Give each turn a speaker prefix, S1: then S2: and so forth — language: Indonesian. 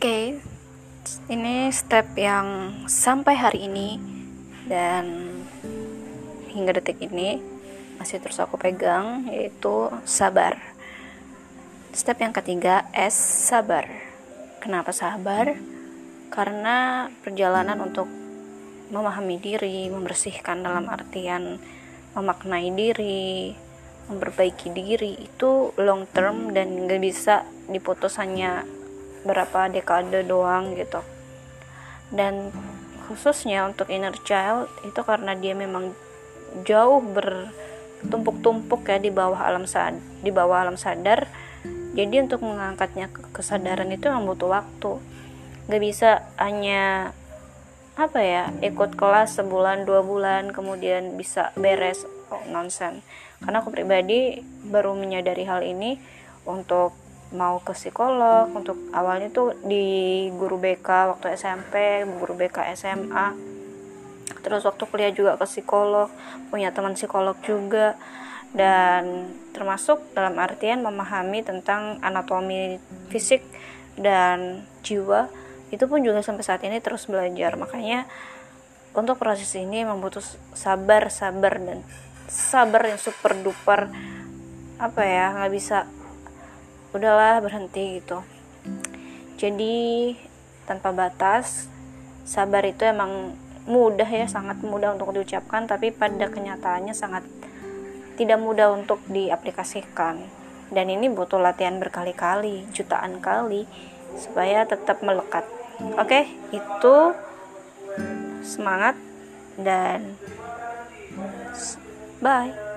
S1: Oke, ini step yang sampai hari ini dan hingga detik ini masih terus aku pegang yaitu sabar. Step yang ketiga S sabar. Kenapa sabar? Karena perjalanan untuk memahami diri, membersihkan dalam artian memaknai diri, memperbaiki diri itu long term dan gak bisa diputus hanya berapa dekade doang gitu. Dan khususnya untuk inner child itu karena dia memang jauh bertumpuk-tumpuk ya di bawah alam sad di bawah alam sadar. Jadi untuk mengangkatnya ke kesadaran itu memang butuh waktu. Gak bisa hanya apa ya ikut kelas sebulan dua bulan kemudian bisa beres. Oh, nonsen karena aku pribadi baru menyadari hal ini untuk mau ke psikolog. Untuk awalnya tuh di guru BK waktu SMP guru BK SMA terus waktu kuliah juga ke psikolog punya teman psikolog juga. Dan termasuk dalam artian memahami tentang anatomi fisik dan jiwa itu pun juga sampai saat ini terus belajar. Makanya untuk proses ini membutuh sabar sabar dan sabar yang super duper apa ya nggak bisa udahlah berhenti gitu. Jadi tanpa batas sabar itu emang mudah ya sangat mudah untuk diucapkan tapi pada kenyataannya sangat tidak mudah untuk diaplikasikan. Dan ini butuh latihan berkali-kali jutaan kali supaya tetap melekat. Oke itu semangat dan bye